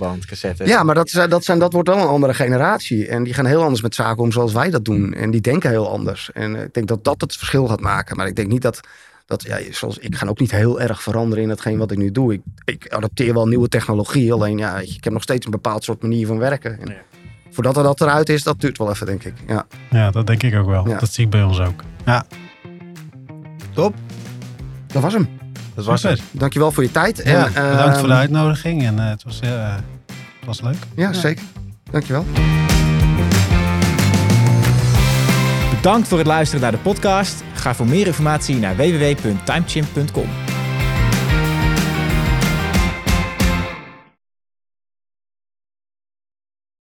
Ja, maar dat, dat, zijn, dat wordt wel een andere generatie. En die gaan heel anders met zaken om zoals wij dat doen. En die denken heel anders. En ik denk dat dat het verschil gaat maken. Maar ik denk niet dat dat, ja, zoals, ik ga ook niet heel erg veranderen in hetgeen wat ik nu doe. Ik, ik adapteer wel nieuwe technologie. Alleen ja, ik heb nog steeds een bepaald soort manier van werken. En, voordat er dat eruit is, dat duurt wel even, denk ik. Ja, ja dat denk ik ook wel. Dat zie ik bij ons ook. Ja. Top. Dat was hem. Dat was het. Dankjewel voor je tijd. Ja, en, bedankt voor de ehm, uitnodiging. En uh, het, was, uh, het was leuk. Ja, ja, zeker. Dankjewel. Bedankt voor het luisteren naar de podcast. Ga voor meer informatie naar www.timechimp.com.